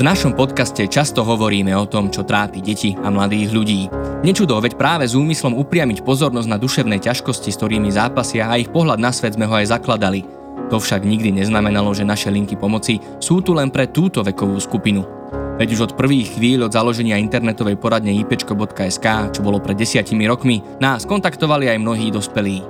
V našom podcaste často hovoríme o tom, čo trápi deti a mladých ľudí. Nečudo, veď práve s úmyslom upriamiť pozornosť na duševné ťažkosti, s ktorými zápasia a ich pohľad na svet sme ho aj zakladali. To však nikdy neznamenalo, že naše linky pomoci sú tu len pre túto vekovú skupinu. Veď už od prvých chvíľ od založenia internetovej poradne ipečko.sk, čo bolo pred desiatimi rokmi, nás kontaktovali aj mnohí dospelí.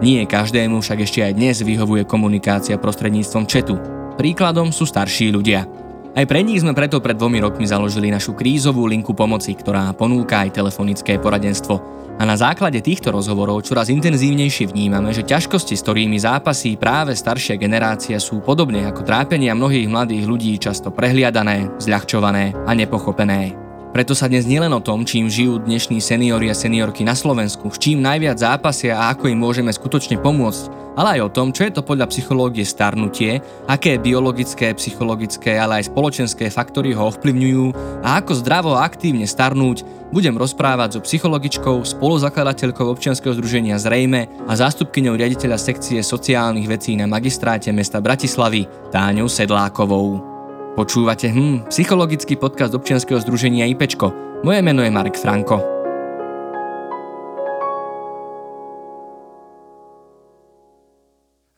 Nie každému však ešte aj dnes vyhovuje komunikácia prostredníctvom četu. Príkladom sú starší ľudia. Aj pre nich sme preto pred dvomi rokmi založili našu krízovú linku pomoci, ktorá ponúka aj telefonické poradenstvo. A na základe týchto rozhovorov čoraz intenzívnejšie vnímame, že ťažkosti, s ktorými zápasí práve staršia generácia sú podobne ako trápenia mnohých mladých ľudí často prehliadané, zľahčované a nepochopené. Preto sa dnes nielen o tom, čím žijú dnešní seniori a seniorky na Slovensku, s čím najviac zápasia a ako im môžeme skutočne pomôcť, ale aj o tom, čo je to podľa psychológie starnutie, aké biologické, psychologické, ale aj spoločenské faktory ho ovplyvňujú a ako zdravo a aktívne starnúť, budem rozprávať so psychologičkou, spoluzakladateľkou občianskeho združenia Zrejme a zástupkyňou riaditeľa sekcie sociálnych vecí na magistráte mesta Bratislavy Táňou Sedlákovou. Počúvate hm, psychologický podcast občianskeho združenia IPčko. Moje meno je Marek Franko.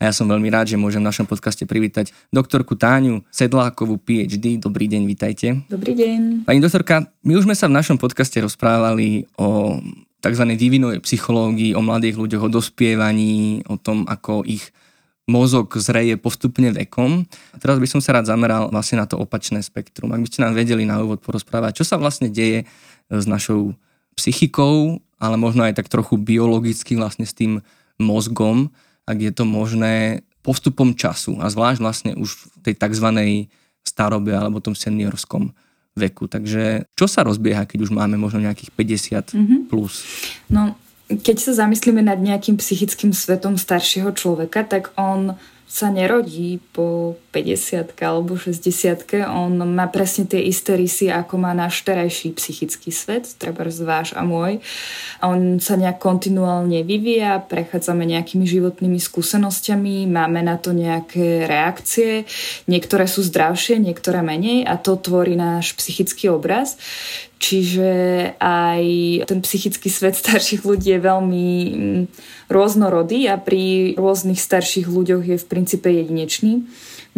A ja som veľmi rád, že môžem v našom podcaste privítať doktorku Táňu Sedlákovú, PhD. Dobrý deň, vítajte. Dobrý deň. Pani doktorka, my už sme sa v našom podcaste rozprávali o tzv. vývinovej psychológii, o mladých ľuďoch, o dospievaní, o tom, ako ich mozog zreje postupne vekom. A teraz by som sa rád zameral vlastne na to opačné spektrum. Ak by ste nám vedeli na úvod porozprávať, čo sa vlastne deje s našou psychikou, ale možno aj tak trochu biologicky vlastne s tým mozgom, ak je to možné, postupom času a zvlášť vlastne už v tej tzv. starobe alebo tom seniorskom veku. Takže čo sa rozbieha, keď už máme možno nejakých 50 mm-hmm. plus? No, keď sa zamyslíme nad nejakým psychickým svetom staršieho človeka, tak on sa nerodí po 50 alebo 60 on má presne tie isté rysy, ako má náš terajší psychický svet, treba váš a môj. On sa nejak kontinuálne vyvíja, prechádzame nejakými životnými skúsenosťami, máme na to nejaké reakcie, niektoré sú zdravšie, niektoré menej a to tvorí náš psychický obraz. Čiže aj ten psychický svet starších ľudí je veľmi mm, rôznorodý a pri rôznych starších ľuďoch je v princípe jedinečný.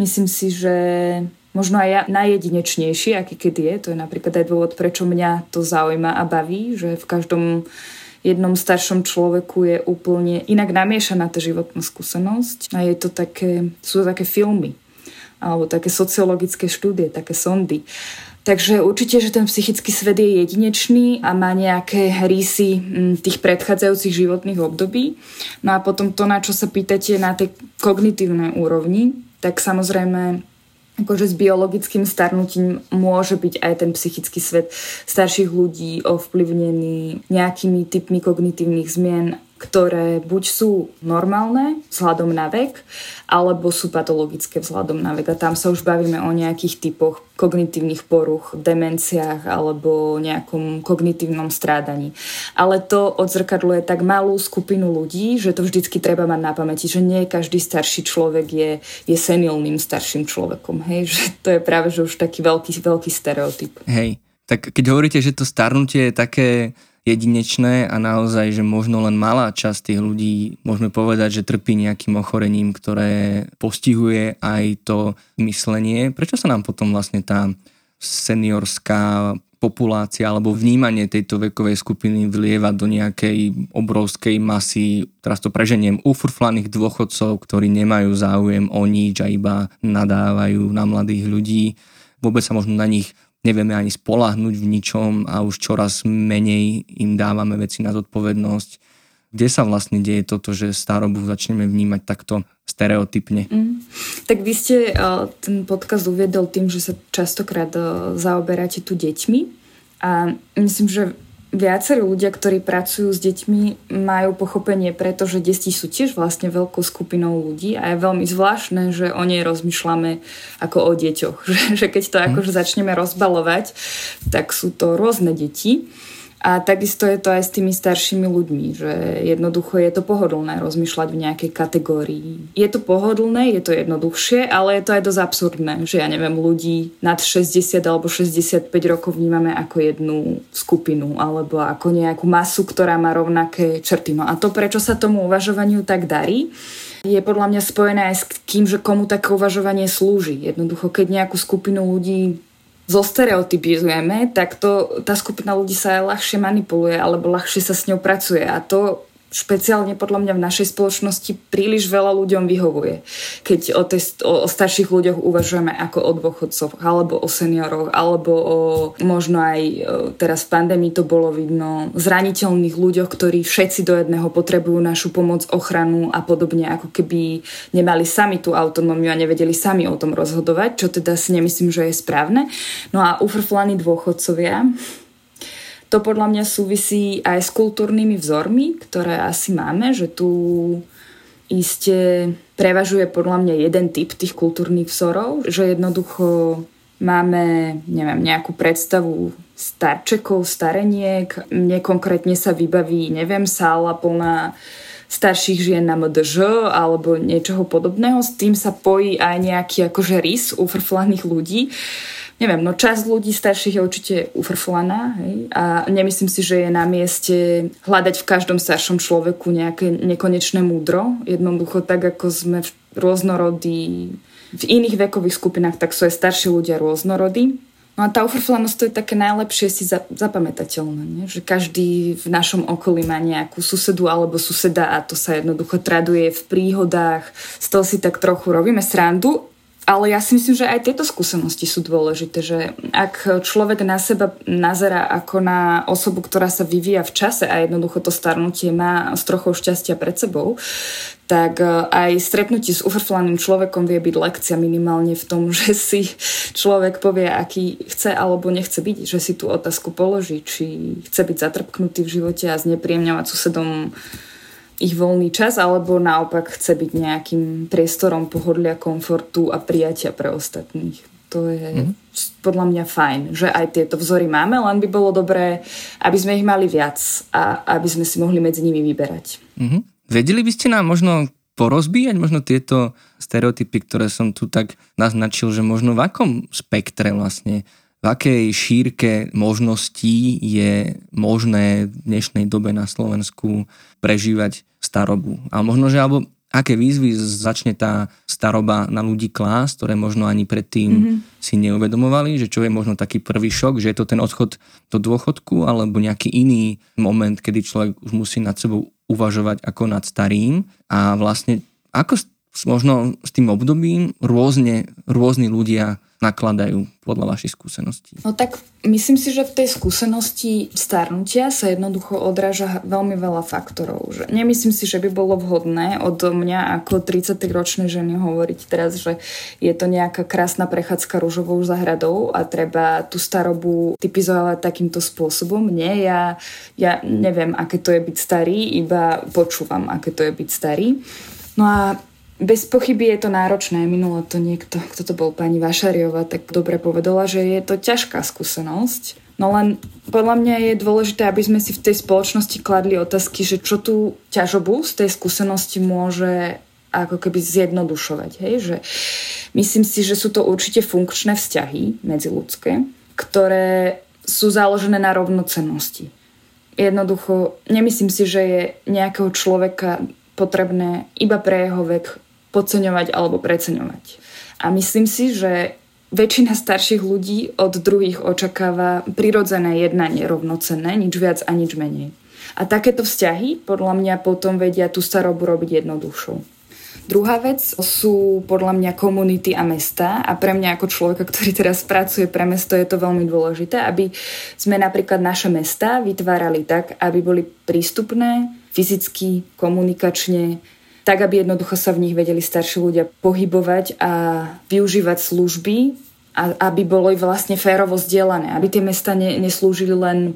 Myslím si, že možno aj ja najjedinečnejší, aký keď je. To je napríklad aj dôvod, prečo mňa to zaujíma a baví, že v každom jednom staršom človeku je úplne inak namiešaná tá životná skúsenosť a je to také, sú to také filmy alebo také sociologické štúdie, také sondy. Takže určite, že ten psychický svet je jedinečný a má nejaké rysy mm, tých predchádzajúcich životných období. No a potom to, na čo sa pýtate na tej kognitívnej úrovni, tak samozrejme akože s biologickým starnutím môže byť aj ten psychický svet starších ľudí ovplyvnený nejakými typmi kognitívnych zmien ktoré buď sú normálne vzhľadom na vek, alebo sú patologické vzhľadom na vek. A tam sa už bavíme o nejakých typoch kognitívnych poruch, demenciách alebo nejakom kognitívnom strádaní. Ale to odzrkadluje tak malú skupinu ľudí, že to vždycky treba mať na pamäti, že nie každý starší človek je, je senilným starším človekom. Hej? Že to je práve že už taký veľký, veľký stereotyp. Hej, tak keď hovoríte, že to starnutie je také jedinečné a naozaj, že možno len malá časť tých ľudí, môžeme povedať, že trpí nejakým ochorením, ktoré postihuje aj to myslenie. Prečo sa nám potom vlastne tá seniorská populácia alebo vnímanie tejto vekovej skupiny vlieva do nejakej obrovskej masy, teraz to preženiem, ufurflaných dôchodcov, ktorí nemajú záujem o nič a iba nadávajú na mladých ľudí. Vôbec sa možno na nich nevieme ani spolahnuť v ničom a už čoraz menej im dávame veci na zodpovednosť. Kde sa vlastne deje toto, že starobu začneme vnímať takto stereotypne? Mm. Tak vy ste uh, ten podcast uviedol tým, že sa častokrát uh, zaoberáte tu deťmi a myslím, že viacerí ľudia, ktorí pracujú s deťmi, majú pochopenie, pretože deti sú tiež vlastne veľkou skupinou ľudí a je veľmi zvláštne, že o nej rozmýšľame ako o deťoch. Že, že keď to mhm. akože začneme rozbalovať, tak sú to rôzne deti. A takisto je to aj s tými staršími ľuďmi, že jednoducho je to pohodlné rozmýšľať v nejakej kategórii. Je to pohodlné, je to jednoduchšie, ale je to aj dosť absurdné, že ja neviem, ľudí nad 60 alebo 65 rokov vnímame ako jednu skupinu alebo ako nejakú masu, ktorá má rovnaké črty. No a to, prečo sa tomu uvažovaniu tak darí, je podľa mňa spojené aj s tým, že komu také uvažovanie slúži. Jednoducho, keď nejakú skupinu ľudí zostereotypizujeme, tak to, tá skupina ľudí sa ľahšie manipuluje alebo ľahšie sa s ňou pracuje. A to špeciálne podľa mňa v našej spoločnosti príliš veľa ľuďom vyhovuje. Keď o, tej, o, o starších ľuďoch uvažujeme ako o dôchodcoch, alebo o senioroch, alebo o možno aj o, teraz v pandémii to bolo vidno zraniteľných ľuďoch, ktorí všetci do jedného potrebujú našu pomoc, ochranu a podobne, ako keby nemali sami tú autonómiu a nevedeli sami o tom rozhodovať, čo teda si nemyslím, že je správne. No a ufrflaní dôchodcovia, to podľa mňa súvisí aj s kultúrnymi vzormi, ktoré asi máme, že tu iste prevažuje podľa mňa jeden typ tých kultúrnych vzorov, že jednoducho máme, neviem, nejakú predstavu starčekov, stareniek, mne konkrétne sa vybaví, neviem, sála plná starších žien na MDŽ alebo niečoho podobného. S tým sa pojí aj nejaký akože rys ufrflaných ľudí neviem, no časť ľudí starších je určite ufrflaná hej? a nemyslím si, že je na mieste hľadať v každom staršom človeku nejaké nekonečné múdro. Jednoducho tak, ako sme rôznorodí v iných vekových skupinách, tak sú aj starší ľudia rôznorodí. No a tá ufrflanosť to je také najlepšie si zapamatateľné, nie? že každý v našom okolí má nejakú susedu alebo suseda a to sa jednoducho traduje v príhodách, z toho si tak trochu robíme srandu, ale ja si myslím, že aj tieto skúsenosti sú dôležité, že ak človek na seba nazera ako na osobu, ktorá sa vyvíja v čase a jednoducho to starnutie má s trochou šťastia pred sebou, tak e, aj stretnutie s ufrflaným človekom vie byť lekcia minimálne v tom, že si človek povie, aký chce alebo nechce byť, že si tú otázku položí, či chce byť zatrpknutý v živote a znepríjemňovať susedom ich voľný čas, alebo naopak chce byť nejakým priestorom pohodlia, komfortu a prijatia pre ostatných. To je mm. podľa mňa fajn, že aj tieto vzory máme, len by bolo dobré, aby sme ich mali viac a aby sme si mohli medzi nimi vyberať. Mm-hmm. Vedeli by ste nám možno porozbíjať možno tieto stereotypy, ktoré som tu tak naznačil, že možno v akom spektre vlastne v akej šírke možností je možné v dnešnej dobe na Slovensku prežívať starobu. A možno, že alebo aké výzvy začne tá staroba na ľudí klás, ktoré možno ani predtým mm-hmm. si neuvedomovali, že čo je možno taký prvý šok, že je to ten odchod do dôchodku alebo nejaký iný moment, kedy človek už musí nad sebou uvažovať ako nad starým a vlastne ako možno s tým obdobím rôzne, rôzni ľudia nakladajú podľa vašich skúseností? No tak myslím si, že v tej skúsenosti starnutia sa jednoducho odráža veľmi veľa faktorov. Že nemyslím si, že by bolo vhodné od mňa ako 30-ročnej ženy hovoriť teraz, že je to nejaká krásna prechádzka rúžovou zahradou a treba tú starobu typizovať takýmto spôsobom. Nie, ja, ja neviem, aké to je byť starý, iba počúvam, aké to je byť starý. No a bez pochyby je to náročné. Minulo to niekto, kto to bol pani Vašariova, tak dobre povedala, že je to ťažká skúsenosť. No len podľa mňa je dôležité, aby sme si v tej spoločnosti kladli otázky, že čo tú ťažobu z tej skúsenosti môže ako keby zjednodušovať. Hej? Že myslím si, že sú to určite funkčné vzťahy medziludské, ktoré sú založené na rovnocennosti. Jednoducho, nemyslím si, že je nejakého človeka potrebné iba pre jeho vek podceňovať alebo preceňovať. A myslím si, že väčšina starších ľudí od druhých očakáva prirodzené jednanie rovnocenné, nič viac a nič menej. A takéto vzťahy podľa mňa potom vedia tú starobu robiť jednoduchšou. Druhá vec sú podľa mňa komunity a mesta a pre mňa ako človeka, ktorý teraz pracuje pre mesto, je to veľmi dôležité, aby sme napríklad naše mesta vytvárali tak, aby boli prístupné fyzicky, komunikačne, tak aby jednoducho sa v nich vedeli starší ľudia pohybovať a využívať služby a aby bolo vlastne férovo zdieľané, aby tie mesta ne, neslúžili len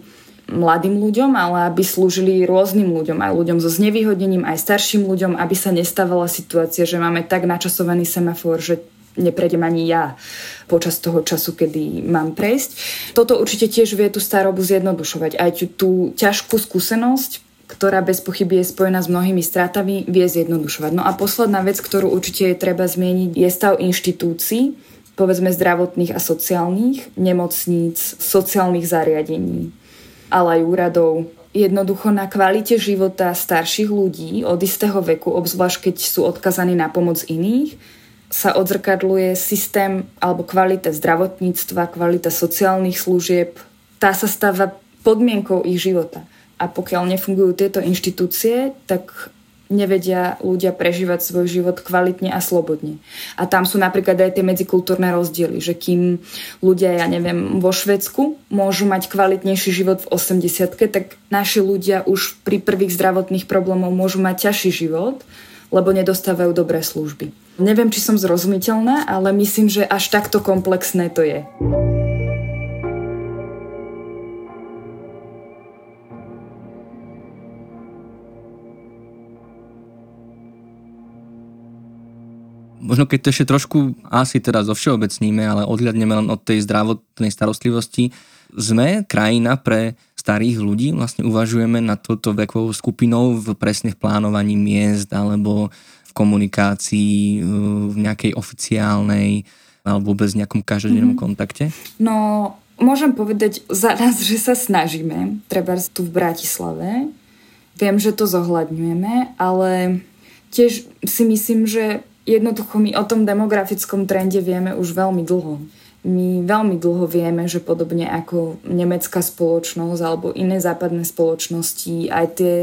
mladým ľuďom, ale aby slúžili rôznym ľuďom, aj ľuďom so znevýhodnením, aj starším ľuďom, aby sa nestávala situácia, že máme tak načasovaný semafor, že neprejdem ani ja počas toho času, kedy mám prejsť. Toto určite tiež vie tú starobu zjednodušovať. Aj tú, tú ťažkú skúsenosť, ktorá bez pochyby je spojená s mnohými stratami, vie zjednodušovať. No a posledná vec, ktorú určite je treba zmieniť, je stav inštitúcií, povedzme zdravotných a sociálnych, nemocníc, sociálnych zariadení, ale aj úradov, jednoducho na kvalite života starších ľudí od istého veku, obzvlášť keď sú odkazaní na pomoc iných, sa odzrkadluje systém alebo kvalita zdravotníctva, kvalita sociálnych služieb. Tá sa stáva podmienkou ich života. A pokiaľ nefungujú tieto inštitúcie, tak nevedia ľudia prežívať svoj život kvalitne a slobodne. A tam sú napríklad aj tie medzikultúrne rozdiely, že kým ľudia, ja neviem, vo Švedsku môžu mať kvalitnejší život v 80 tak naši ľudia už pri prvých zdravotných problémov môžu mať ťažší život, lebo nedostávajú dobré služby. Neviem, či som zrozumiteľná, ale myslím, že až takto komplexné to je. Možno keď to ešte trošku asi teda zo všeobecníme, ale odhľadneme len od tej zdravotnej starostlivosti, sme krajina pre starých ľudí, vlastne uvažujeme na toto vekovou skupinou v presných plánovaní miest alebo v komunikácii, v nejakej oficiálnej alebo vôbec nejakom každodennom mm-hmm. kontakte? No, môžem povedať za nás, že sa snažíme, treba tu v Bratislave. Viem, že to zohľadňujeme, ale tiež si myslím, že jednoducho my o tom demografickom trende vieme už veľmi dlho. My veľmi dlho vieme, že podobne ako nemecká spoločnosť alebo iné západné spoločnosti, aj tie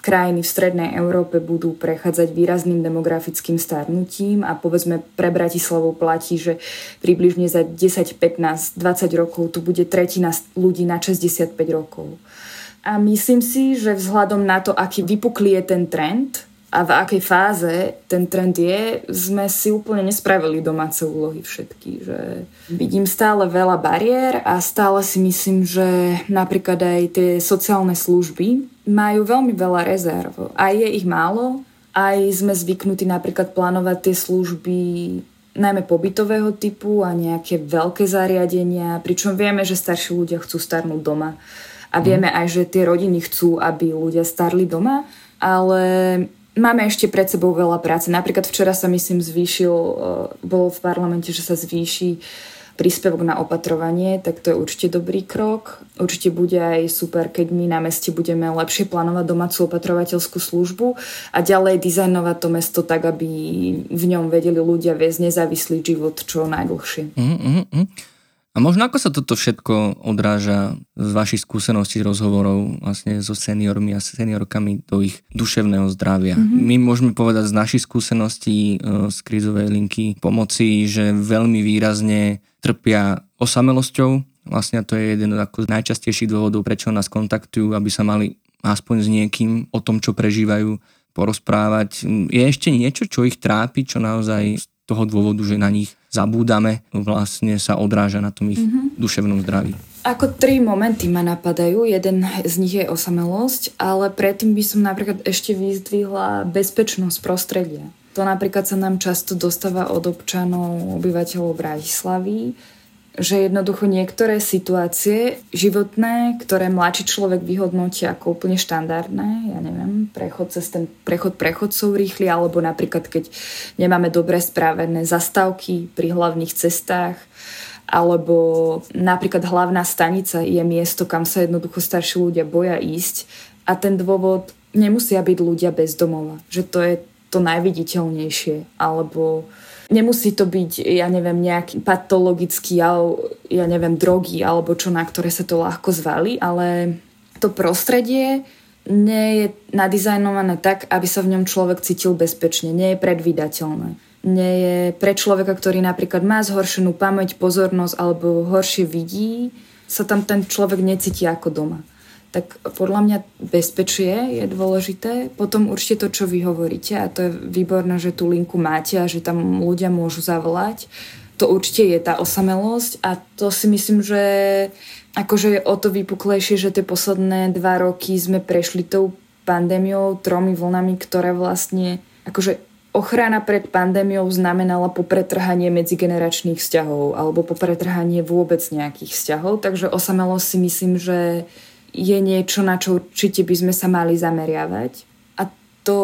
krajiny v strednej Európe budú prechádzať výrazným demografickým starnutím a povedzme pre Bratislavu platí, že približne za 10, 15, 20 rokov tu bude tretina ľudí na 65 rokov. A myslím si, že vzhľadom na to, aký vypuklý je ten trend, a v akej fáze ten trend je, sme si úplne nespravili domáce úlohy všetky. Že vidím stále veľa bariér a stále si myslím, že napríklad aj tie sociálne služby majú veľmi veľa rezerv. Aj je ich málo, aj sme zvyknutí napríklad plánovať tie služby najmä pobytového typu a nejaké veľké zariadenia, pričom vieme, že starší ľudia chcú starnúť doma. A vieme aj, že tie rodiny chcú, aby ľudia starli doma, ale Máme ešte pred sebou veľa práce. Napríklad včera sa myslím zvýšil, e, bolo v parlamente, že sa zvýši príspevok na opatrovanie, tak to je určite dobrý krok. Určite bude aj super, keď my na meste budeme lepšie plánovať domácu opatrovateľskú službu a ďalej dizajnovať to mesto tak, aby v ňom vedeli ľudia viesť nezávislý život čo najdlhšie. Mm-hmm. A možno ako sa toto všetko odráža z vašich skúseností, rozhovorov vlastne so seniormi a seniorkami do ich duševného zdravia. Mm-hmm. My môžeme povedať z našich skúseností e, z krízovej linky pomoci, že veľmi výrazne trpia osamelosťou. Vlastne to je jeden z najčastejších dôvodov, prečo nás kontaktujú, aby sa mali aspoň s niekým o tom, čo prežívajú, porozprávať. Je ešte niečo, čo ich trápi, čo naozaj z toho dôvodu, že na nich zabúdame, vlastne sa odráža na tom ich mm-hmm. duševnom zdraví. Ako tri momenty ma napadajú. Jeden z nich je osamelosť, ale predtým by som napríklad ešte vyzdvihla bezpečnosť prostredia. To napríklad sa nám často dostáva od občanov, obyvateľov Bratislavy, že jednoducho niektoré situácie životné, ktoré mladší človek vyhodnotí ako úplne štandardné, ja neviem, prechod cez ten prechod prechodcov rýchly, alebo napríklad keď nemáme dobre správené zastávky pri hlavných cestách, alebo napríklad hlavná stanica je miesto, kam sa jednoducho starší ľudia boja ísť a ten dôvod nemusia byť ľudia bez domova, že to je to najviditeľnejšie, alebo Nemusí to byť, ja neviem, nejaký patologický ja neviem, drogy alebo čo, na ktoré sa to ľahko zvali, ale to prostredie nie je nadizajnované tak, aby sa v ňom človek cítil bezpečne, nie je predvídateľné. Nie je pre človeka, ktorý napríklad má zhoršenú pamäť, pozornosť alebo horšie vidí, sa tam ten človek necíti ako doma tak podľa mňa bezpečie je dôležité. Potom určite to, čo vy hovoríte a to je výborné, že tú linku máte a že tam ľudia môžu zavolať. To určite je tá osamelosť a to si myslím, že akože je o to vypuklejšie, že tie posledné dva roky sme prešli tou pandémiou, tromi vlnami, ktoré vlastne akože ochrana pred pandémiou znamenala popretrhanie medzigeneračných vzťahov alebo popretrhanie vôbec nejakých vzťahov, takže osamelosť si myslím, že je niečo, na čo určite by sme sa mali zameriavať. A to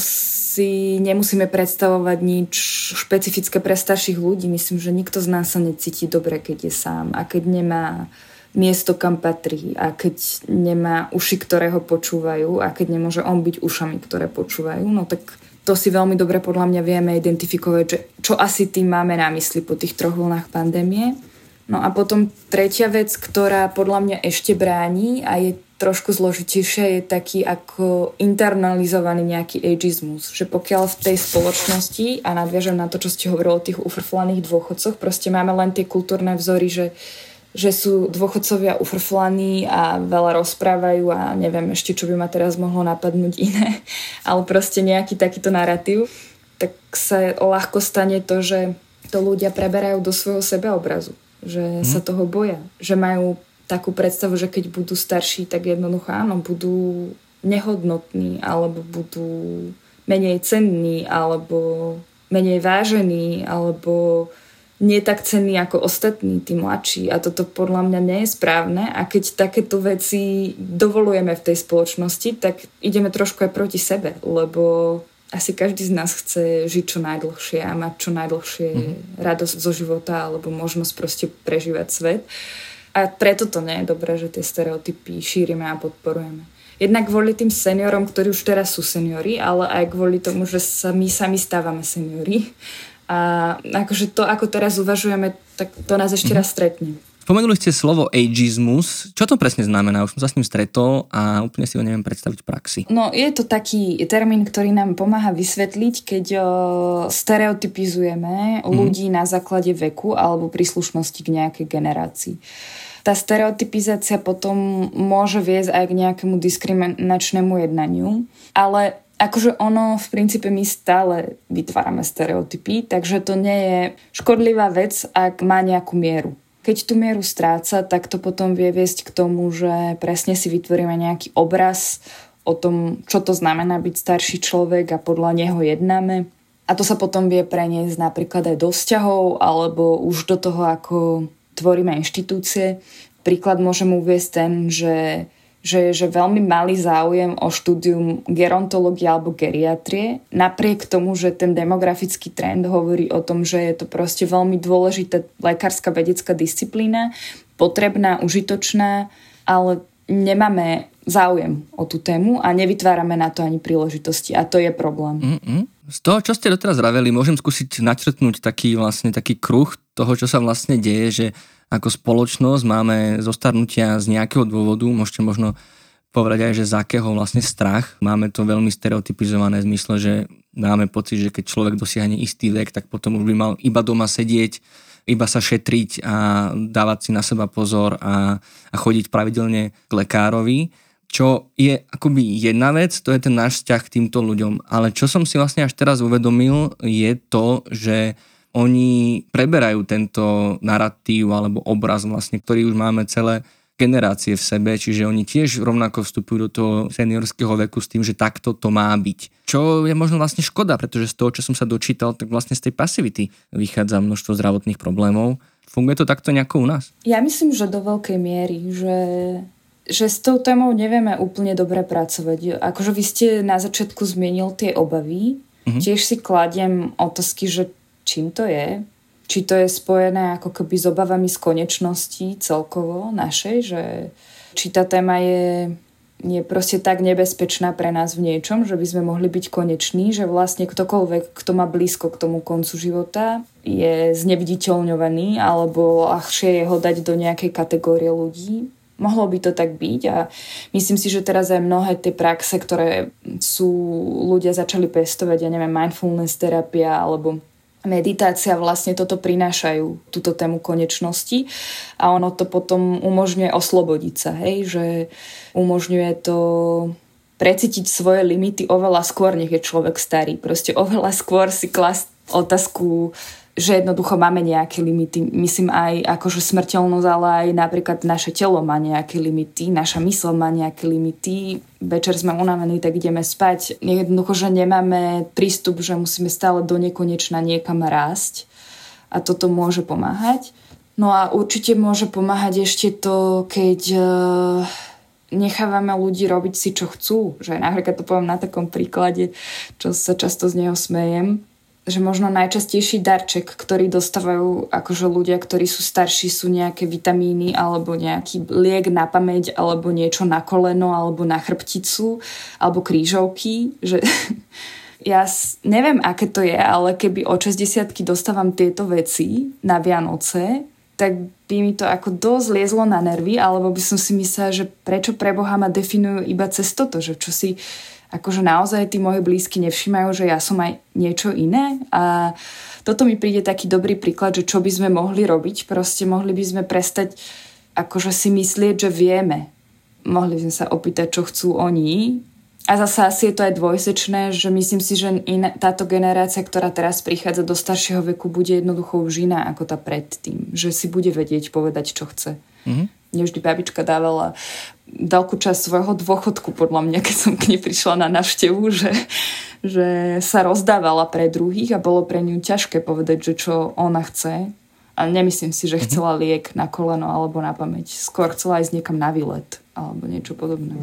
si nemusíme predstavovať nič špecifické pre starších ľudí. Myslím, že nikto z nás sa necíti dobre, keď je sám a keď nemá miesto, kam patrí a keď nemá uši, ktoré ho počúvajú a keď nemôže on byť ušami, ktoré počúvajú, no tak to si veľmi dobre podľa mňa vieme identifikovať, že čo asi tým máme na mysli po tých troch vlnách pandémie. No a potom tretia vec, ktorá podľa mňa ešte bráni a je trošku zložitejšia, je taký ako internalizovaný nejaký ageizmus. Že pokiaľ v tej spoločnosti, a nadviažem na to, čo ste hovorili o tých ufrflaných dôchodcoch, proste máme len tie kultúrne vzory, že že sú dôchodcovia ufrflaní a veľa rozprávajú a neviem ešte, čo by ma teraz mohlo napadnúť iné, ale proste nejaký takýto narratív, tak sa ľahko stane to, že to ľudia preberajú do svojho sebeobrazu, že hmm. sa toho boja, že majú takú predstavu, že keď budú starší, tak jednoducho áno, budú nehodnotní alebo budú menej cenní alebo menej vážení alebo nie tak cenní ako ostatní, tí mladší. A toto podľa mňa nie je správne. A keď takéto veci dovolujeme v tej spoločnosti, tak ideme trošku aj proti sebe, lebo asi každý z nás chce žiť čo najdlhšie a mať čo najdlhšie mm-hmm. radosť zo života alebo možnosť proste prežívať svet. A preto to nie je dobré, že tie stereotypy šírime a podporujeme. Jednak kvôli tým seniorom, ktorí už teraz sú seniori, ale aj kvôli tomu, že sa my sami stávame seniori a akože to, ako teraz uvažujeme, tak to nás ešte raz stretne. Spomenuli ste slovo ageizmus. Čo to presne znamená? Už som sa s ním stretol a úplne si ho neviem predstaviť v praxi. No, je to taký termín, ktorý nám pomáha vysvetliť, keď o, stereotypizujeme mm. ľudí na základe veku alebo príslušnosti k nejakej generácii. Tá stereotypizácia potom môže viesť aj k nejakému diskriminačnému jednaniu, ale akože ono v princípe my stále vytvárame stereotypy, takže to nie je škodlivá vec, ak má nejakú mieru. Keď tú mieru stráca, tak to potom vie viesť k tomu, že presne si vytvoríme nejaký obraz o tom, čo to znamená byť starší človek a podľa neho jednáme. A to sa potom vie preniesť napríklad aj do vzťahov alebo už do toho, ako tvoríme inštitúcie. Príklad môžem uviesť ten, že že, že veľmi malý záujem o štúdium gerontológie alebo geriatrie, napriek tomu, že ten demografický trend hovorí o tom, že je to proste veľmi dôležitá lekárska vedecká disciplína, potrebná, užitočná, ale nemáme záujem o tú tému a nevytvárame na to ani príležitosti a to je problém. Mm-mm. Z toho, čo ste doteraz raveli, môžem skúsiť načrtnúť taký vlastne taký kruh toho, čo sa vlastne deje, že ako spoločnosť máme zostarnutia z nejakého dôvodu, môžete možno povedať aj, že z akého vlastne strach. Máme to veľmi stereotypizované v zmysle, že máme pocit, že keď človek dosiahne istý vek, tak potom už by mal iba doma sedieť, iba sa šetriť a dávať si na seba pozor a, a chodiť pravidelne k lekárovi. Čo je akoby jedna vec, to je ten náš vzťah k týmto ľuďom. Ale čo som si vlastne až teraz uvedomil, je to, že oni preberajú tento narratív alebo obraz vlastne, ktorý už máme celé generácie v sebe, čiže oni tiež rovnako vstupujú do toho seniorského veku s tým, že takto to má byť. Čo je možno vlastne škoda, pretože z toho, čo som sa dočítal, tak vlastne z tej pasivity vychádza množstvo zdravotných problémov. Funguje to takto nejako u nás? Ja myslím, že do veľkej miery, že že s tou témou nevieme úplne dobre pracovať. Akože vy ste na začiatku zmienil tie obavy, mm-hmm. tiež si kladiem otázky, že čím to je, či to je spojené ako keby s obavami z konečnosti celkovo našej, že či tá téma je, je proste tak nebezpečná pre nás v niečom, že by sme mohli byť koneční, že vlastne ktokoľvek, kto má blízko k tomu koncu života, je zneviditeľňovaný alebo ľahšie je ho dať do nejakej kategórie ľudí. Mohlo by to tak byť a myslím si, že teraz aj mnohé tie praxe, ktoré sú ľudia začali pestovať, ja neviem, mindfulness terapia alebo meditácia vlastne toto prinášajú, túto tému konečnosti a ono to potom umožňuje oslobodiť sa, hej, že umožňuje to precítiť svoje limity oveľa skôr, nech je človek starý. Proste oveľa skôr si klas otázku že jednoducho máme nejaké limity. Myslím aj akože smrteľnosť, ale aj napríklad naše telo má nejaké limity, naša mysl má nejaké limity. Večer sme unavení, tak ideme spať. Jednoducho, že nemáme prístup, že musíme stále do nekonečna niekam rásť. A toto môže pomáhať. No a určite môže pomáhať ešte to, keď uh, nechávame ľudí robiť si, čo chcú. Že napríklad to poviem na takom príklade, čo sa často z neho smejem že možno najčastejší darček, ktorý dostávajú akože ľudia, ktorí sú starší, sú nejaké vitamíny alebo nejaký liek na pamäť alebo niečo na koleno alebo na chrbticu alebo krížovky, že ja neviem, aké to je, ale keby o 60 dostávam tieto veci na Vianoce, tak by mi to ako dosť liezlo na nervy, alebo by som si myslela, že prečo pre Boha ma definujú iba cez toto, že čo si akože naozaj tí moji blízky nevšímajú, že ja som aj niečo iné a toto mi príde taký dobrý príklad, že čo by sme mohli robiť, proste mohli by sme prestať akože si myslieť, že vieme. Mohli by sme sa opýtať, čo chcú oni a zase asi je to aj dvojsečné, že myslím si, že in, táto generácia, ktorá teraz prichádza do staršieho veku, bude jednoducho už iná ako tá predtým. Že si bude vedieť povedať, čo chce. Mm-hmm. Mne vždy babička dávala veľkú časť svojho dôchodku, podľa mňa, keď som k nej prišla na návštevu, že, že sa rozdávala pre druhých a bolo pre ňu ťažké povedať, že čo ona chce. A nemyslím si, že mhm. chcela liek na koleno alebo na pamäť. Skôr chcela ísť niekam na výlet alebo niečo podobné.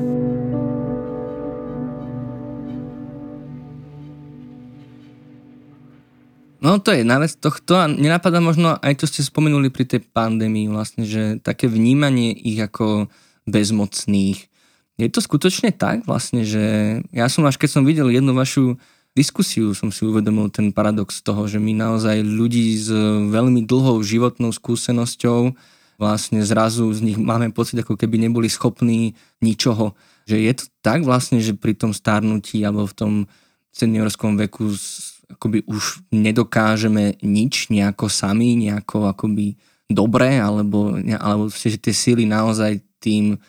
No to je na vec tohto a nenapadá možno aj to ste spomenuli pri tej pandémii vlastne, že také vnímanie ich ako bezmocných. Je to skutočne tak vlastne, že ja som až keď som videl jednu vašu diskusiu, som si uvedomil ten paradox toho, že my naozaj ľudí s veľmi dlhou životnou skúsenosťou vlastne zrazu z nich máme pocit, ako keby neboli schopní ničoho. Že je to tak vlastne, že pri tom starnutí alebo v tom seniorskom veku akoby už nedokážeme nič nejako sami, nejako akoby dobre, alebo, alebo že tie síly naozaj tým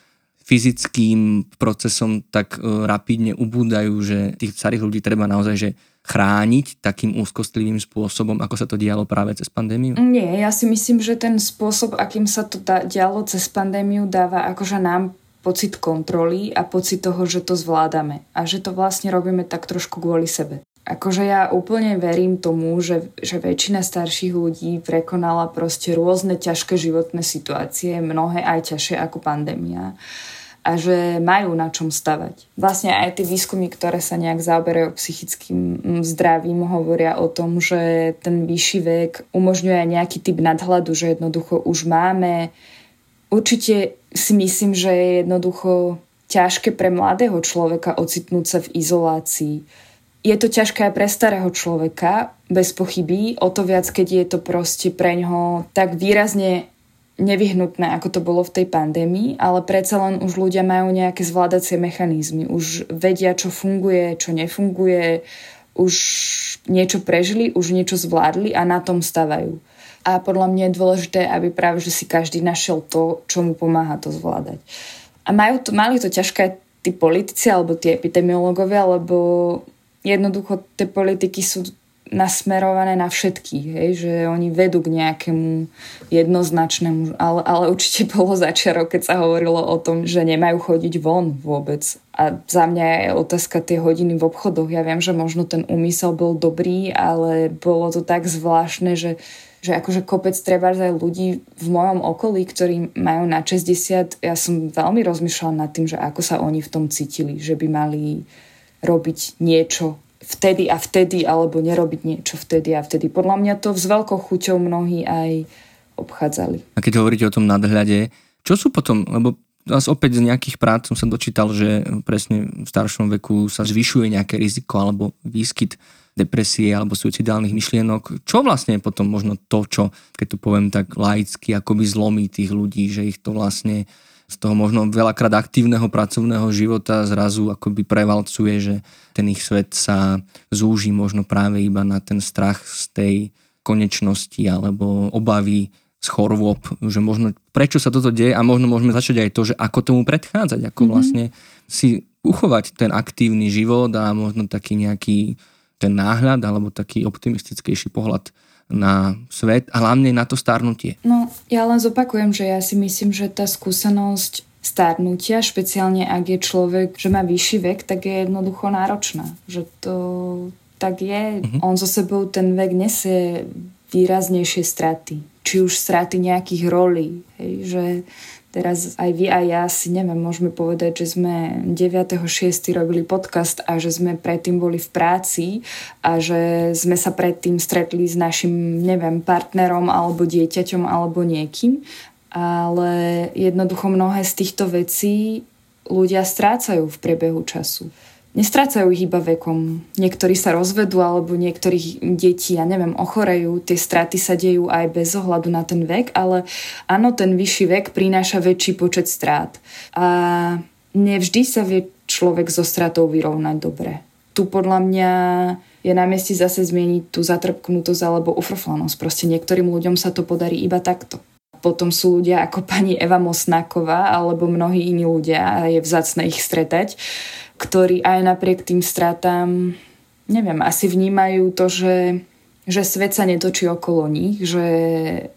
fyzickým procesom tak e, rapidne ubúdajú, že tých starých ľudí treba naozaj že chrániť takým úzkostlivým spôsobom, ako sa to dialo práve cez pandémiu? Nie, ja si myslím, že ten spôsob, akým sa to dialo cez pandémiu, dáva akože nám pocit kontroly a pocit toho, že to zvládame a že to vlastne robíme tak trošku kvôli sebe. Akože ja úplne verím tomu, že, že väčšina starších ľudí prekonala proste rôzne ťažké životné situácie, mnohé aj ťažšie ako pandémia a že majú na čom stavať. Vlastne aj tie výskumy, ktoré sa nejak zaoberajú psychickým zdravím, hovoria o tom, že ten vyšší vek umožňuje nejaký typ nadhľadu, že jednoducho už máme. Určite si myslím, že je jednoducho ťažké pre mladého človeka ocitnúť sa v izolácii je to ťažké aj pre starého človeka, bez pochyby, o to viac, keď je to proste pre ňoho tak výrazne nevyhnutné, ako to bolo v tej pandémii, ale predsa len už ľudia majú nejaké zvládacie mechanizmy, už vedia, čo funguje, čo nefunguje, už niečo prežili, už niečo zvládli a na tom stavajú. A podľa mňa je dôležité, aby práve že si každý našiel to, čo mu pomáha to zvládať. A majú to, mali to ťažké tí politici alebo tí epidemiológovia, lebo jednoducho tie politiky sú nasmerované na všetkých, hej, že oni vedú k nejakému jednoznačnému, ale, ale určite bolo začiarok, keď sa hovorilo o tom, že nemajú chodiť von vôbec. A za mňa je otázka tie hodiny v obchodoch. Ja viem, že možno ten úmysel bol dobrý, ale bolo to tak zvláštne, že že akože kopec treba aj ľudí v mojom okolí, ktorí majú na 60, ja som veľmi rozmýšľala nad tým, že ako sa oni v tom cítili, že by mali robiť niečo vtedy a vtedy, alebo nerobiť niečo vtedy a vtedy. Podľa mňa to s veľkou chuťou mnohí aj obchádzali. A keď hovoríte o tom nadhľade, čo sú potom, lebo zase opäť z nejakých prác som sa dočítal, že presne v staršom veku sa zvyšuje nejaké riziko alebo výskyt depresie alebo suicidálnych myšlienok. Čo vlastne je potom možno to, čo, keď to poviem tak laicky, akoby zlomí tých ľudí, že ich to vlastne z toho možno veľakrát aktívneho pracovného života zrazu akoby prevalcuje, že ten ich svet sa zúži možno práve iba na ten strach z tej konečnosti alebo obavy z chorôb, že možno prečo sa toto deje a možno môžeme začať aj to, že ako tomu predchádzať, ako mm-hmm. vlastne si uchovať ten aktívny život a možno taký nejaký ten náhľad alebo taký optimistickejší pohľad na svet a hlavne na to starnutie. No, ja len zopakujem, že ja si myslím, že tá skúsenosť starnutia, špeciálne ak je človek, že má vyšší vek, tak je jednoducho náročná. Že to tak je. Mm-hmm. On so sebou ten vek nesie výraznejšie straty. Či už straty nejakých rolí. Hej, že Teraz aj vy a ja si neviem, môžeme povedať, že sme 9.6. robili podcast a že sme predtým boli v práci a že sme sa predtým stretli s našim, neviem, partnerom alebo dieťaťom alebo niekým. Ale jednoducho mnohé z týchto vecí ľudia strácajú v priebehu času nestrácajú ich iba vekom. Niektorí sa rozvedú alebo niektorých detí, ja neviem, ochorejú. Tie straty sa dejú aj bez ohľadu na ten vek, ale áno, ten vyšší vek prináša väčší počet strát. A nevždy sa vie človek so stratou vyrovnať dobre. Tu podľa mňa je na mieste zase zmieniť tú zatrpknutosť alebo ufrflanosť. Proste niektorým ľuďom sa to podarí iba takto. Potom sú ľudia ako pani Eva Mosnáková alebo mnohí iní ľudia a je vzácne ich stretať, ktorí aj napriek tým stratám, neviem, asi vnímajú to, že, že svet sa netočí okolo nich, že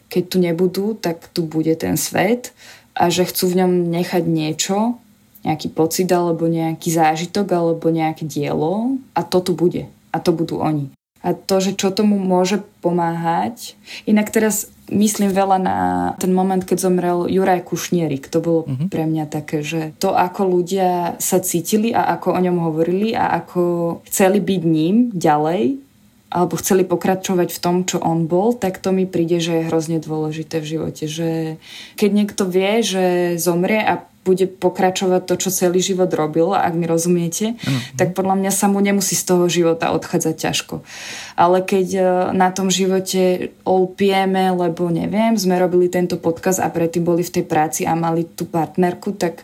keď tu nebudú, tak tu bude ten svet a že chcú v ňom nechať niečo, nejaký pocit alebo nejaký zážitok alebo nejaké dielo a to tu bude. A to budú oni. A to, že čo tomu môže pomáhať. Inak teraz myslím veľa na ten moment, keď zomrel Juraj Kušnierik. To bolo uh-huh. pre mňa také, že to, ako ľudia sa cítili a ako o ňom hovorili a ako chceli byť ním ďalej, alebo chceli pokračovať v tom, čo on bol, tak to mi príde, že je hrozne dôležité v živote. Že keď niekto vie, že zomrie a bude pokračovať to, čo celý život robil, ak mi rozumiete, mm. tak podľa mňa sa mu nemusí z toho života odchádzať ťažko. Ale keď e, na tom živote olpieme, lebo neviem, sme robili tento podkaz a predtým boli v tej práci a mali tú partnerku, tak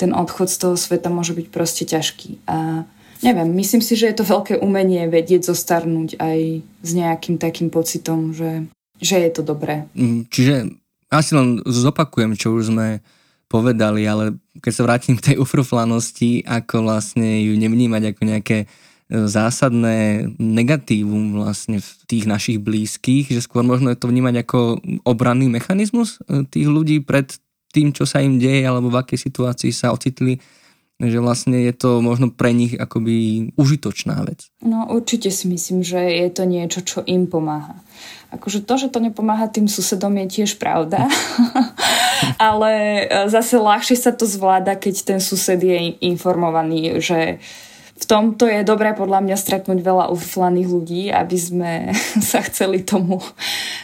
ten odchod z toho sveta môže byť proste ťažký. A neviem, myslím si, že je to veľké umenie vedieť zostarnúť aj s nejakým takým pocitom, že, že je to dobré. Mm, čiže asi len zopakujem, čo už sme povedali, ale keď sa vrátim k tej ufruflanosti, ako vlastne ju nevnímať ako nejaké e, zásadné negatívum vlastne v tých našich blízkych, že skôr možno to vnímať ako obranný mechanizmus e, tých ľudí pred tým, čo sa im deje alebo v akej situácii sa ocitli že vlastne je to možno pre nich akoby užitočná vec. No určite si myslím, že je to niečo, čo im pomáha. Akože to, že to nepomáha tým susedom je tiež pravda, ale e, zase ľahšie sa to zvláda, keď ten sused je informovaný, že v tomto je dobré podľa mňa stretnúť veľa uflaných ľudí, aby sme sa chceli tomu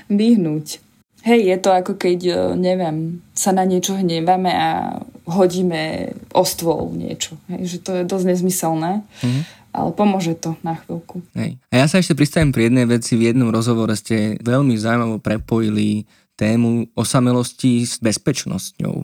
vyhnúť. Hej, je to ako keď, e, neviem, sa na niečo hneváme a hodíme o stôl niečo. Hej, že to je dosť nezmyselné. Mm-hmm. Ale pomôže to na chvíľku. Hej. A ja sa ešte pristavím pri jednej veci. V jednom rozhovore ste veľmi zaujímavo prepojili tému osamelosti s bezpečnosťou.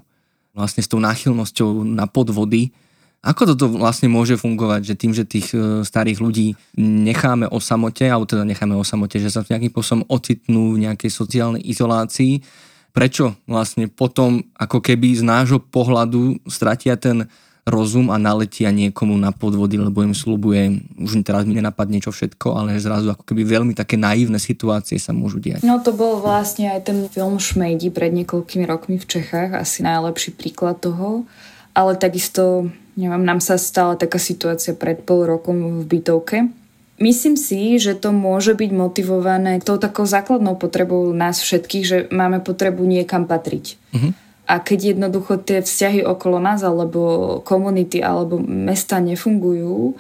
Vlastne s tou náchylnosťou na podvody ako toto vlastne môže fungovať, že tým, že tých e, starých ľudí necháme o samote, alebo teda necháme o samote, že sa nejakým spôsobom ocitnú v nejakej sociálnej izolácii, prečo vlastne potom ako keby z nášho pohľadu stratia ten rozum a naletia niekomu na podvody, lebo im slubuje, už teraz mi nenapadne čo všetko, ale zrazu ako keby veľmi také naivné situácie sa môžu diať. No to bol vlastne aj ten film Šmejdi pred niekoľkými rokmi v Čechách, asi najlepší príklad toho, ale takisto Neviem, nám sa stala taká situácia pred pol rokom v bytovke. Myslím si, že to môže byť motivované tou takou základnou potrebou nás všetkých, že máme potrebu niekam patriť. Uh-huh. A keď jednoducho tie vzťahy okolo nás, alebo komunity, alebo mesta nefungujú,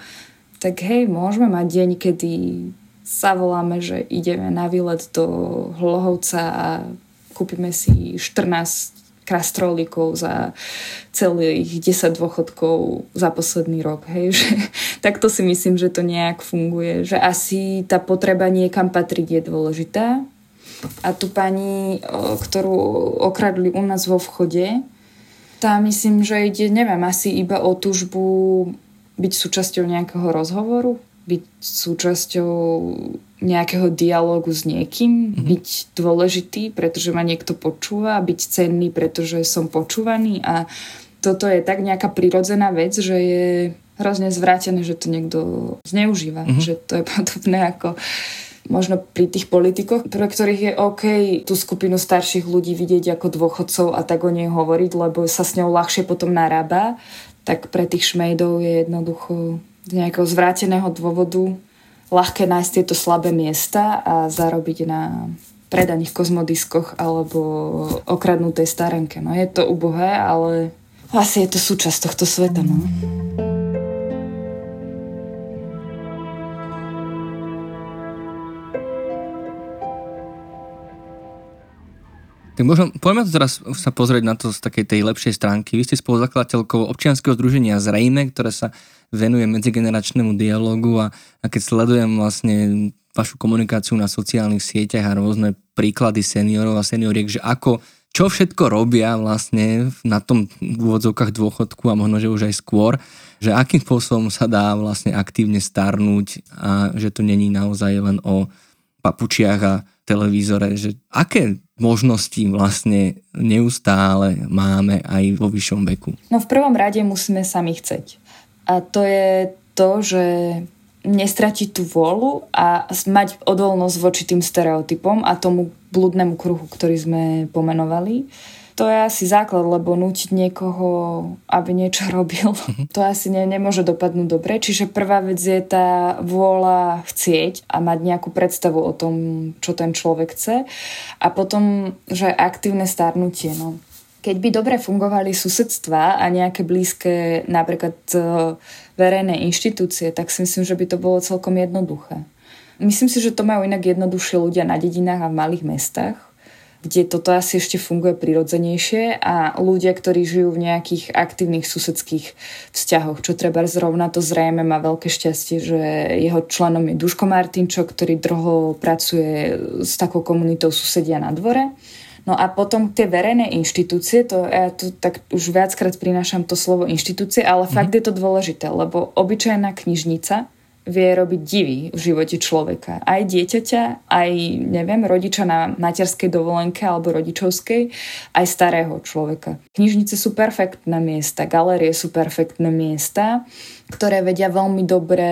tak hej, môžeme mať deň, kedy sa voláme, že ideme na výlet do Hlohovca a kúpime si 14 krastrolíkov za celých 10 dôchodkov za posledný rok. Hej? Že, takto si myslím, že to nejak funguje. Že asi tá potreba niekam patriť je dôležitá. A tu pani, ktorú okradli u nás vo vchode, tá myslím, že ide, neviem, asi iba o túžbu byť súčasťou nejakého rozhovoru, byť súčasťou nejakého dialogu s niekým, mm-hmm. byť dôležitý, pretože ma niekto počúva, byť cenný, pretože som počúvaný a toto je tak nejaká prirodzená vec, že je hrozne zvrátené, že to niekto zneužíva. Mm-hmm. Že to je podobné ako možno pri tých politikoch, pre ktorých je OK tú skupinu starších ľudí vidieť ako dôchodcov a tak o nej hovoriť, lebo sa s ňou ľahšie potom narába, tak pre tých šmejdov je jednoducho z nejakého zvráteného dôvodu ľahké nájsť tieto slabé miesta a zarobiť na predaných kozmodiskoch alebo okradnutej starenke. No je to ubohé, ale asi je to súčasť tohto sveta. No. Tak možno, poďme to teraz sa pozrieť na to z takej tej lepšej stránky. Vy ste spoluzakladateľkou občianskeho združenia Zrejme, ktoré sa venuje medzigeneračnému dialogu a, a keď sledujem vlastne vašu komunikáciu na sociálnych sieťach a rôzne príklady seniorov a senioriek, že ako, čo všetko robia vlastne na tom úvodzovkách dôchodku a možno, že už aj skôr, že akým spôsobom sa dá vlastne aktívne starnúť a že to není naozaj len o papučiach a televízore, že aké možnosti vlastne neustále máme aj vo vyššom veku? No v prvom rade musíme sami chceť. A to je to, že nestratiť tú vôľu a mať odolnosť voči tým stereotypom a tomu blúdnemu kruhu, ktorý sme pomenovali to je asi základ, lebo nútiť niekoho, aby niečo robil, mhm. to asi ne, nemôže dopadnúť dobre. Čiže prvá vec je tá vôľa chcieť a mať nejakú predstavu o tom, čo ten človek chce. A potom, že aktívne starnutie. No. Keď by dobre fungovali susedstva a nejaké blízke napríklad e, verejné inštitúcie, tak si myslím, že by to bolo celkom jednoduché. Myslím si, že to majú inak jednoduchšie ľudia na dedinách a v malých mestách, kde toto asi ešte funguje prirodzenejšie a ľudia, ktorí žijú v nejakých aktívnych susedských vzťahoch, čo treba zrovna to zrejme má veľké šťastie, že jeho členom je Duško Martinčo, ktorý dlho pracuje s takou komunitou susedia na dvore. No a potom tie verejné inštitúcie, to ja tu tak už viackrát prinášam to slovo inštitúcie, ale mm. fakt je to dôležité, lebo obyčajná knižnica vie robiť divy v živote človeka. Aj dieťaťa, aj, neviem, rodiča na materskej dovolenke alebo rodičovskej, aj starého človeka. Knižnice sú perfektné miesta, galérie sú perfektné miesta, ktoré vedia veľmi dobre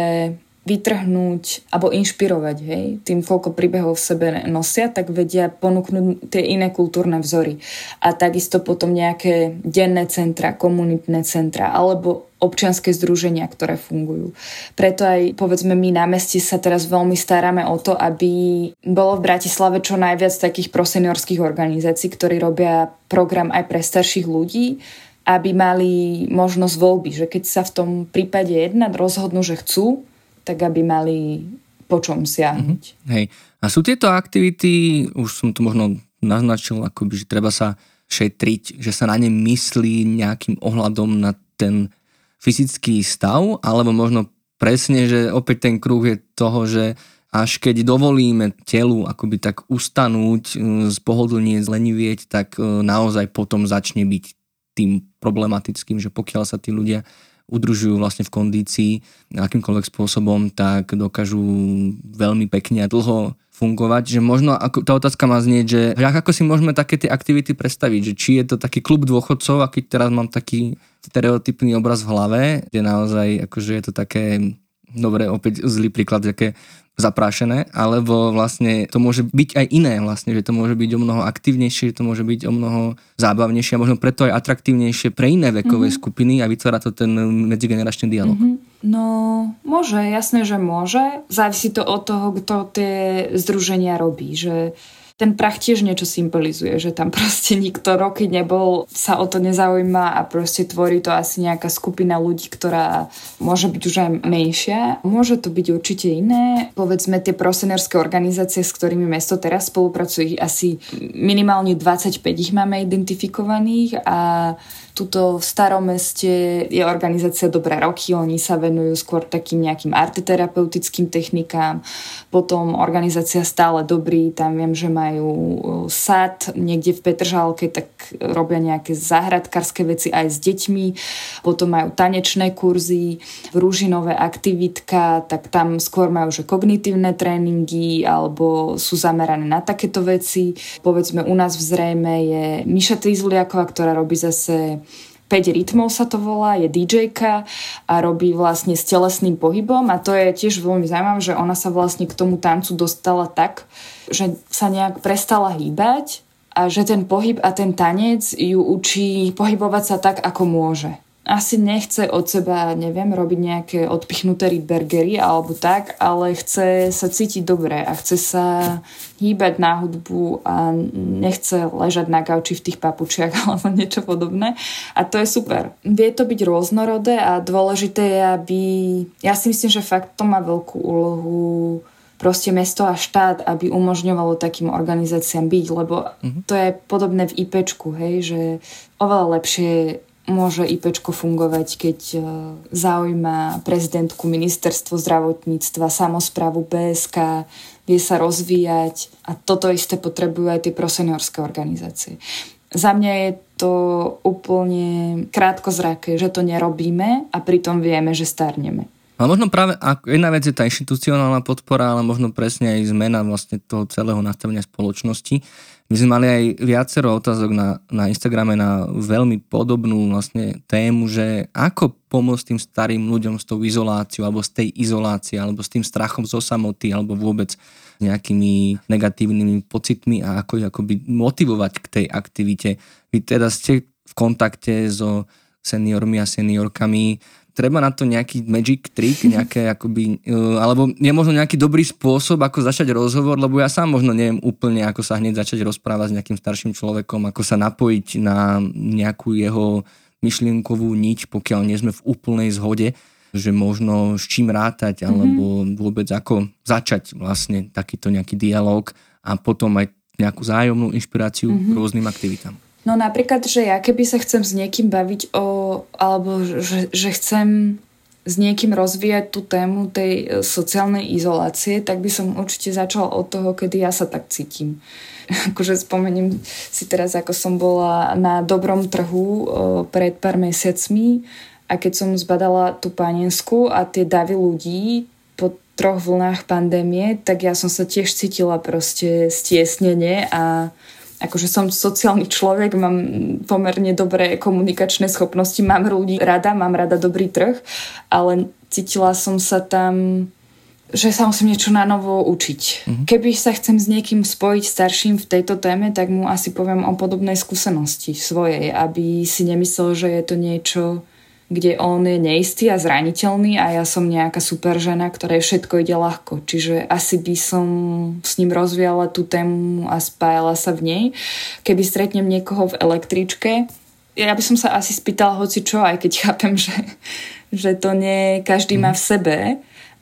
vytrhnúť alebo inšpirovať, hej, tým, koľko príbehov v sebe nosia, tak vedia ponúknuť tie iné kultúrne vzory. A takisto potom nejaké denné centra, komunitné centra alebo občianske združenia, ktoré fungujú. Preto aj, povedzme, my na meste sa teraz veľmi staráme o to, aby bolo v Bratislave čo najviac takých proseniorských organizácií, ktorí robia program aj pre starších ľudí, aby mali možnosť voľby, že keď sa v tom prípade jedna rozhodnú, že chcú, tak aby mali po čom siahnuť. Mm-hmm. Hej. A sú tieto aktivity, už som to možno naznačil, akoby, že treba sa šetriť, že sa na ne myslí nejakým ohľadom na ten fyzický stav, alebo možno presne, že opäť ten kruh je toho, že až keď dovolíme telu akoby tak ustanúť, pohodlnie zlenivieť, tak e, naozaj potom začne byť tým problematickým, že pokiaľ sa tí ľudia udržujú vlastne v kondícii akýmkoľvek spôsobom, tak dokážu veľmi pekne a dlho fungovať, že možno ako, tá otázka má znieť, že ako si môžeme také tie aktivity predstaviť, že či je to taký klub dôchodcov, aký teraz mám taký stereotypný obraz v hlave, kde naozaj akože je to také, dobre, opäť zlý príklad, také zaprášené, alebo vlastne to môže byť aj iné vlastne, že to môže byť o mnoho aktívnejšie, že to môže byť o mnoho zábavnejšie a možno preto aj atraktívnejšie pre iné vekové mm-hmm. skupiny a vytvára to ten medzigeneračný dialog. Mm-hmm. No, môže, jasné, že môže. Závisí to od toho, kto tie združenia robí, že ten prach tiež niečo symbolizuje, že tam proste nikto roky nebol, sa o to nezaujíma a proste tvorí to asi nejaká skupina ľudí, ktorá môže byť už aj menšia. Môže to byť určite iné. Povedzme tie prosenerské organizácie, s ktorými mesto teraz spolupracuje, asi minimálne 25 ich máme identifikovaných a Tuto v starom meste je organizácia Dobré roky, oni sa venujú skôr takým nejakým arteterapeutickým technikám. Potom organizácia Stále dobrý, tam viem, že majú e, sad niekde v Petržálke, tak robia nejaké záhradkárske veci aj s deťmi. Potom majú tanečné kurzy, rúžinové aktivitka, tak tam skôr majú že kognitívne tréningy alebo sú zamerané na takéto veci. Povedzme u nás v Zrejme je Miša Trizliaková, ktorá robí zase 5 rytmov sa to volá, je dj a robí vlastne s telesným pohybom a to je tiež veľmi zaujímavé, že ona sa vlastne k tomu tancu dostala tak, že sa nejak prestala hýbať a že ten pohyb a ten tanec ju učí pohybovať sa tak, ako môže asi nechce od seba, neviem, robiť nejaké odpichnuté rydbergery alebo tak, ale chce sa cítiť dobre a chce sa hýbať na hudbu a nechce ležať na gauči v tých papučiach alebo niečo podobné. A to je super. Vie to byť rôznorodé a dôležité je, aby... Ja si myslím, že fakt to má veľkú úlohu proste mesto a štát, aby umožňovalo takým organizáciám byť, lebo mm-hmm. to je podobné v IPčku, hej, že oveľa lepšie môže IPčko fungovať, keď e, zaujíma prezidentku ministerstvo zdravotníctva, samozprávu BSK, vie sa rozvíjať a toto isté potrebujú aj tie proseniorské organizácie. Za mňa je to úplne krátkozraké, že to nerobíme a pritom vieme, že starneme. Ale možno práve jedna vec je tá inštitucionálna podpora, ale možno presne aj zmena vlastne toho celého nastavenia spoločnosti. My sme mali aj viacero otázok na, na Instagrame na veľmi podobnú vlastne tému, že ako pomôcť tým starým ľuďom s tou izoláciou, alebo z tej izolácie, alebo s tým strachom zo samoty, alebo vôbec s nejakými negatívnymi pocitmi a ako ich akoby motivovať k tej aktivite. Vy teda ste v kontakte so seniormi a seniorkami, treba na to nejaký magic trick, nejaké akoby, uh, alebo je možno nejaký dobrý spôsob, ako začať rozhovor, lebo ja sám možno neviem úplne, ako sa hneď začať rozprávať s nejakým starším človekom, ako sa napojiť na nejakú jeho myšlienkovú niť, pokiaľ nie sme v úplnej zhode, že možno s čím rátať, mm-hmm. alebo vôbec ako začať vlastne takýto nejaký dialog a potom aj nejakú zájomnú inšpiráciu mm-hmm. rôznym aktivitám. No napríklad, že ja keby sa chcem s niekým baviť o, alebo že, že chcem s niekým rozvíjať tú tému tej e, sociálnej izolácie, tak by som určite začala od toho, kedy ja sa tak cítim. akože spomeniem si teraz, ako som bola na dobrom trhu o, pred pár mesiacmi a keď som zbadala tú panensku a tie davy ľudí po troch vlnách pandémie, tak ja som sa tiež cítila proste stiesnenie a akože som sociálny človek, mám pomerne dobré komunikačné schopnosti, mám ľudí rada, mám rada dobrý trh, ale cítila som sa tam že sa musím niečo na novo učiť. Mm-hmm. Keby sa chcem s niekým spojiť starším v tejto téme, tak mu asi poviem o podobnej skúsenosti svojej, aby si nemyslel, že je to niečo kde on je neistý a zraniteľný a ja som nejaká super žena, ktorej všetko ide ľahko. Čiže asi by som s ním rozvíjala tú tému a spájala sa v nej. Keby stretnem niekoho v električke, ja by som sa asi spýtala hoci čo, aj keď chápem, že, že to nie každý má v sebe,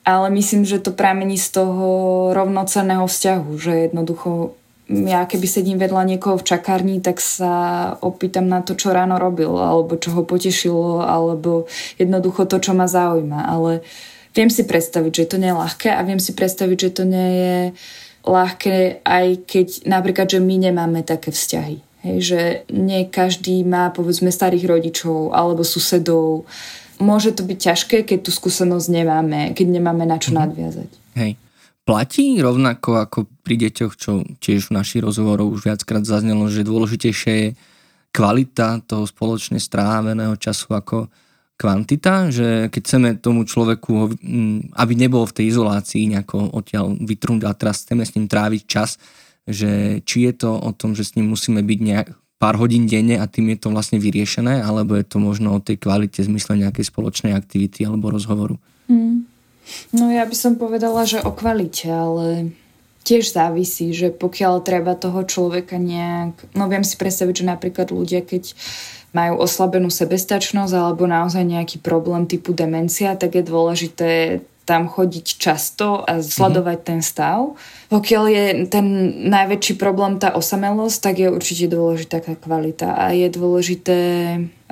ale myslím, že to pramení z toho rovnocenného vzťahu, že jednoducho ja keby sedím vedľa niekoho v čakárni, tak sa opýtam na to, čo ráno robil, alebo čo ho potešilo, alebo jednoducho to, čo ma zaujíma. Ale viem si predstaviť, že to nie je ľahké a viem si predstaviť, že to nie je ľahké, aj keď napríklad, že my nemáme také vzťahy. Hej, že nie každý má povedzme starých rodičov alebo susedov. Môže to byť ťažké, keď tú skúsenosť nemáme, keď nemáme na čo mhm. nadviazať. Hej platí rovnako ako pri deťoch, čo tiež v našich rozhovoroch už viackrát zaznelo, že dôležitejšie je kvalita toho spoločne stráveného času ako kvantita, že keď chceme tomu človeku, aby nebol v tej izolácii nejako odtiaľ vytrúť a teraz chceme s ním tráviť čas, že či je to o tom, že s ním musíme byť nejak, pár hodín denne a tým je to vlastne vyriešené, alebo je to možno o tej kvalite zmysle nejakej spoločnej aktivity alebo rozhovoru. Mm. No ja by som povedala, že o kvalite, ale tiež závisí, že pokiaľ treba toho človeka nejak... No viem si predstaviť, že napríklad ľudia, keď majú oslabenú sebestačnosť alebo naozaj nejaký problém typu demencia, tak je dôležité tam chodiť často a sledovať mm-hmm. ten stav. Pokiaľ je ten najväčší problém tá osamelosť, tak je určite dôležitá tá kvalita a je dôležité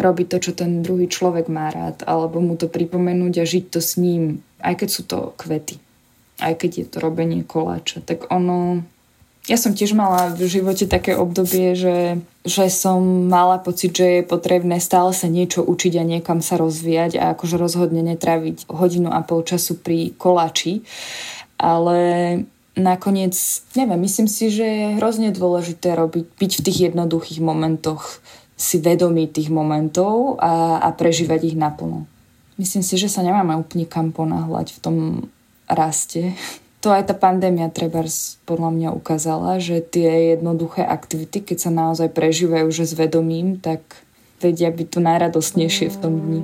robiť to, čo ten druhý človek má rád alebo mu to pripomenúť a žiť to s ním aj keď sú to kvety, aj keď je to robenie koláča, tak ono... Ja som tiež mala v živote také obdobie, že, že som mala pocit, že je potrebné stále sa niečo učiť a niekam sa rozvíjať a akože rozhodne netraviť hodinu a pol času pri koláči. Ale nakoniec, neviem, myslím si, že je hrozne dôležité robiť, byť v tých jednoduchých momentoch si vedomí tých momentov a, a prežívať ich naplno. Myslím si, že sa nemáme úplne kam ponáhľať v tom raste. To aj tá pandémia treba podľa mňa ukázala, že tie jednoduché aktivity, keď sa naozaj prežívajú že s vedomím, tak vedia byť tu najradostnejšie v tom dni.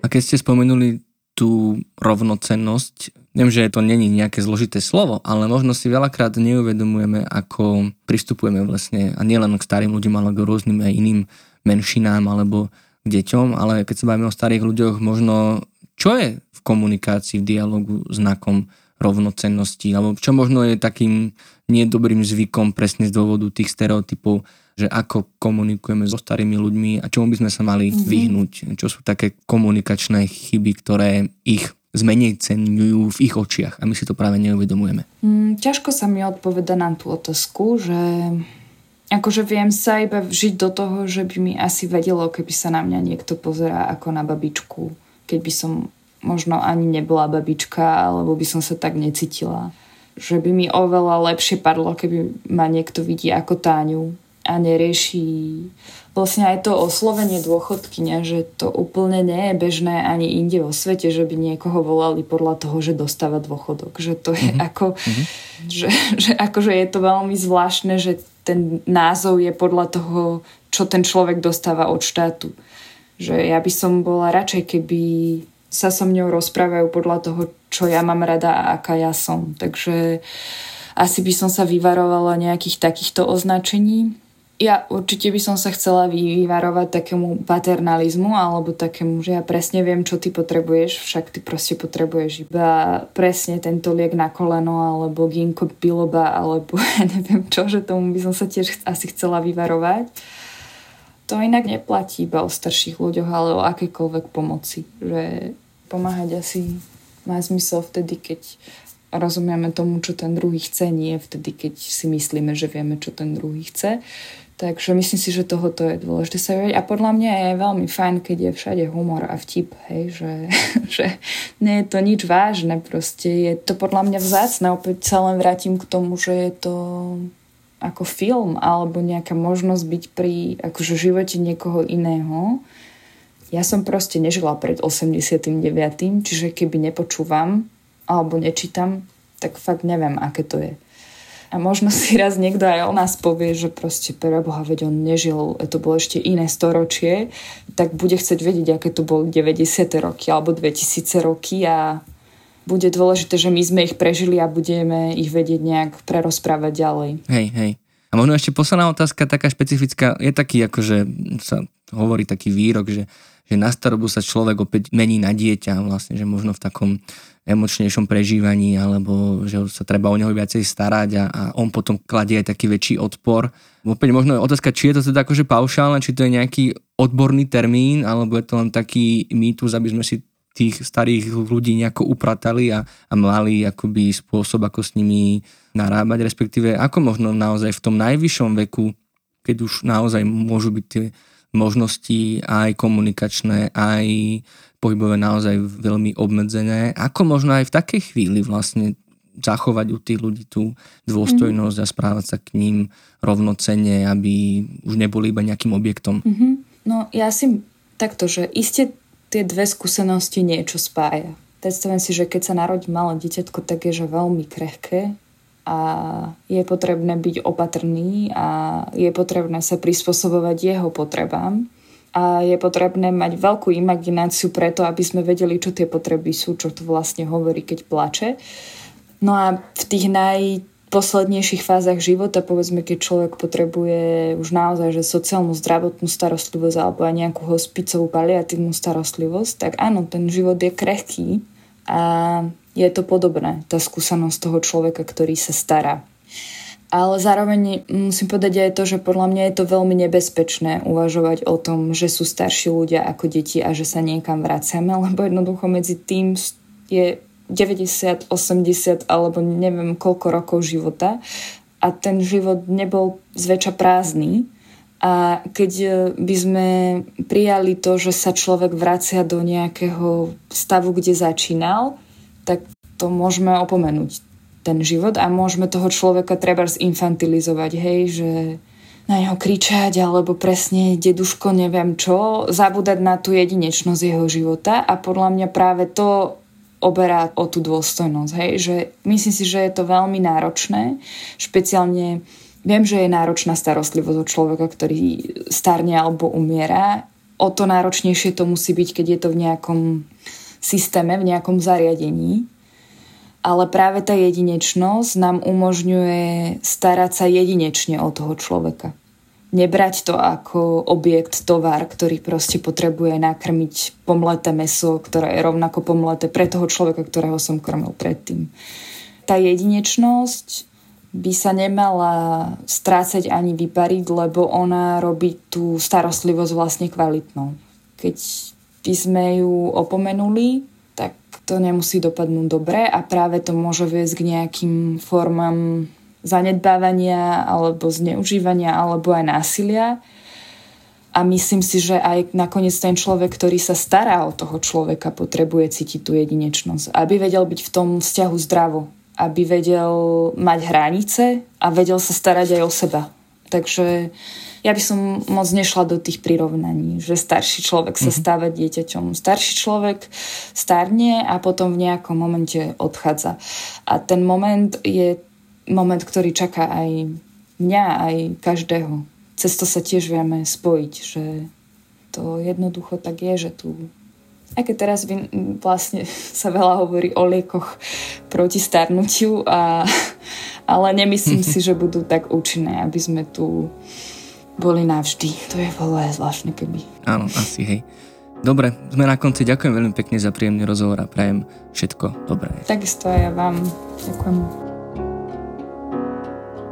A keď ste spomenuli tú rovnocennosť, viem, že to není nejaké zložité slovo, ale možno si veľakrát neuvedomujeme, ako pristupujeme vlastne, a nielen k starým ľuďom, ale k rôznym aj iným menšinám alebo k deťom, ale keď sa bavíme o starých ľuďoch, možno čo je v komunikácii, v dialogu znakom rovnocennosti, alebo čo možno je takým nedobrým zvykom presne z dôvodu tých stereotypov, že ako komunikujeme so starými ľuďmi a čomu by sme sa mali mm-hmm. vyhnúť, čo sú také komunikačné chyby, ktoré ich zmenej cenujú v ich očiach a my si to práve neuvedomujeme. Mm, ťažko sa mi odpoveda na tú otázku, že akože viem sa iba žiť do toho, že by mi asi vedelo, keby sa na mňa niekto pozerá ako na babičku, keď by som možno ani nebola babička, alebo by som sa tak necítila. Že by mi oveľa lepšie padlo, keby ma niekto vidí ako Táňu, a nerieši vlastne aj to oslovenie dôchodkynia, že to úplne nie je bežné ani inde vo svete, že by niekoho volali podľa toho, že dostáva dôchodok. Že to je mm-hmm. ako, mm-hmm. Že, že akože je to veľmi zvláštne, že ten názov je podľa toho, čo ten človek dostáva od štátu. Že ja by som bola radšej, keby sa so mňou rozprávajú podľa toho, čo ja mám rada a aká ja som. Takže asi by som sa vyvarovala nejakých takýchto označení ja určite by som sa chcela vyvarovať takému paternalizmu alebo takému, že ja presne viem, čo ty potrebuješ, však ty proste potrebuješ iba presne tento liek na koleno alebo ginko biloba alebo ja neviem čo, že tomu by som sa tiež asi chcela vyvarovať. To inak neplatí iba o starších ľuďoch, ale o akékoľvek pomoci. Že pomáhať asi má zmysel vtedy, keď rozumieme tomu, čo ten druhý chce, nie vtedy, keď si myslíme, že vieme, čo ten druhý chce. Takže myslím si, že tohoto je dôležité sa vedieť. A podľa mňa je veľmi fajn, keď je všade humor a vtip, hej, že, že nie je to nič vážne, proste je to podľa mňa vzácne. Opäť sa len vrátim k tomu, že je to ako film alebo nejaká možnosť byť pri akože živote niekoho iného. Ja som proste nežila pred 89. Čiže keby nepočúvam alebo nečítam, tak fakt neviem, aké to je. A možno si raz niekto aj o nás povie, že proste pre Boha, veď on nežil, to bolo ešte iné storočie, tak bude chcieť vedieť, aké to boli 90. roky alebo 2000 roky a bude dôležité, že my sme ich prežili a budeme ich vedieť nejak prerozprávať ďalej. Hej, hej. A možno ešte posledná otázka, taká špecifická, je taký, akože sa hovorí taký výrok, že, že na starobu sa človek opäť mení na dieťa, vlastne, že možno v takom emočnejšom prežívaní, alebo že sa treba o neho viacej starať a, a on potom kladie aj taký väčší odpor. Opäť možno je otázka, či je to teda akože paušálne, či to je nejaký odborný termín, alebo je to len taký mýtus, aby sme si tých starých ľudí nejako upratali a, a mali akoby spôsob, ako s nimi narábať, respektíve ako možno naozaj v tom najvyššom veku, keď už naozaj môžu byť tie možnosti aj komunikačné, aj pohybové naozaj veľmi obmedzené. Ako možno aj v takej chvíli vlastne zachovať u tých ľudí tú dôstojnosť mm. a správať sa k ním rovnocenne, aby už neboli iba nejakým objektom. Mm-hmm. No ja si takto, že iste tie dve skúsenosti niečo spája. Predstavujem si, že keď sa narodí malé dieťatko, tak je že veľmi krehké a je potrebné byť opatrný a je potrebné sa prispôsobovať jeho potrebám a je potrebné mať veľkú imagináciu preto, aby sme vedeli, čo tie potreby sú, čo to vlastne hovorí, keď plače. No a v tých najposlednejších fázach života, povedzme, keď človek potrebuje už naozaj že sociálnu zdravotnú starostlivosť alebo aj nejakú hospicovú paliatívnu starostlivosť, tak áno, ten život je krehký a je to podobné, tá skúsenosť toho človeka, ktorý sa stará. Ale zároveň musím povedať aj to, že podľa mňa je to veľmi nebezpečné uvažovať o tom, že sú starší ľudia ako deti a že sa niekam vraciame, lebo jednoducho medzi tým je 90, 80 alebo neviem koľko rokov života a ten život nebol zväčša prázdny. A keď by sme prijali to, že sa človek vracia do nejakého stavu, kde začínal, tak to môžeme opomenúť. ten život a môžeme toho človeka treba zinfantilizovať, hej, že na neho kričať alebo presne deduško neviem čo, zabúdať na tú jedinečnosť jeho života a podľa mňa práve to oberá o tú dôstojnosť. Hej? Že myslím si, že je to veľmi náročné, špeciálne viem, že je náročná starostlivosť od človeka, ktorý starne alebo umiera. O to náročnejšie to musí byť, keď je to v nejakom systéme, v nejakom zariadení. Ale práve tá jedinečnosť nám umožňuje starať sa jedinečne o toho človeka. Nebrať to ako objekt, tovar, ktorý proste potrebuje nakrmiť pomleté meso, ktoré je rovnako pomleté pre toho človeka, ktorého som krmil predtým. Tá jedinečnosť by sa nemala strácať ani vypariť, lebo ona robí tú starostlivosť vlastne kvalitnou. Keď by sme ju opomenuli, tak to nemusí dopadnúť dobre a práve to môže viesť k nejakým formám zanedbávania alebo zneužívania alebo aj násilia. A myslím si, že aj nakoniec ten človek, ktorý sa stará o toho človeka, potrebuje cítiť tú jedinečnosť. Aby vedel byť v tom vzťahu zdravo. Aby vedel mať hranice a vedel sa starať aj o seba. Takže ja by som moc nešla do tých prirovnaní, že starší človek sa mhm. stáva dieťaťom. Starší človek starne a potom v nejakom momente odchádza. A ten moment je moment, ktorý čaká aj mňa, aj každého. Cez to sa tiež vieme spojiť, že to jednoducho tak je, že tu aj keď teraz vlastne sa veľa hovorí o liekoch proti starnutiu, a, ale nemyslím si, že budú tak účinné, aby sme tu boli navždy. To je veľmi zvláštne, keby. Áno, asi, hej. Dobre, sme na konci. Ďakujem veľmi pekne za príjemný rozhovor a prajem všetko dobré. Takisto aj ja vám. Ďakujem.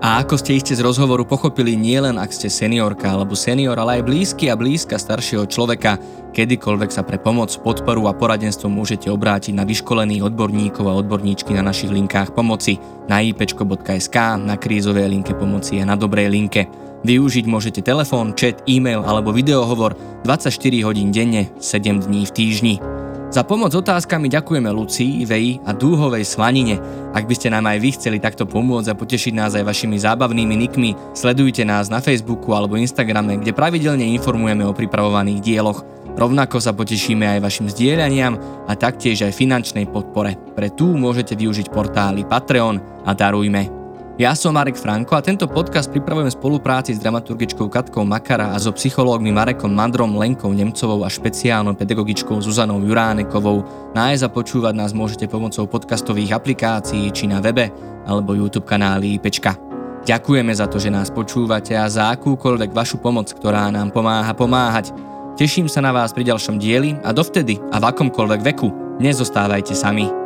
A ako ste iste z rozhovoru pochopili, nielen ak ste seniorka alebo senior, ale aj blízky a blízka staršieho človeka, kedykoľvek sa pre pomoc, podporu a poradenstvo môžete obrátiť na vyškolených odborníkov a odborníčky na našich linkách pomoci na ipečko.sk, na krízovej linke pomoci a na dobrej linke. Využiť môžete telefón, chat, e-mail alebo videohovor 24 hodín denne, 7 dní v týždni. Za pomoc otázkami ďakujeme Lucii, Veji a Dúhovej Slanine. Ak by ste nám aj vy chceli takto pomôcť a potešiť nás aj vašimi zábavnými nikmi, sledujte nás na Facebooku alebo Instagrame, kde pravidelne informujeme o pripravovaných dieloch. Rovnako sa potešíme aj vašim zdieľaniam a taktiež aj finančnej podpore. Pre tú môžete využiť portály Patreon a Darujme. Ja som Marek Franko a tento podcast pripravujem v spolupráci s dramaturgičkou Katkou Makara a so psychológmi Marekom Mandrom, Lenkou Nemcovou a špeciálnou pedagogičkou Zuzanou Juránekovou. Nájsť a počúvať nás môžete pomocou podcastových aplikácií či na webe alebo YouTube kanáli Pečka. Ďakujeme za to, že nás počúvate a za akúkoľvek vašu pomoc, ktorá nám pomáha pomáhať. Teším sa na vás pri ďalšom dieli a dovtedy a v akomkoľvek veku nezostávajte sami.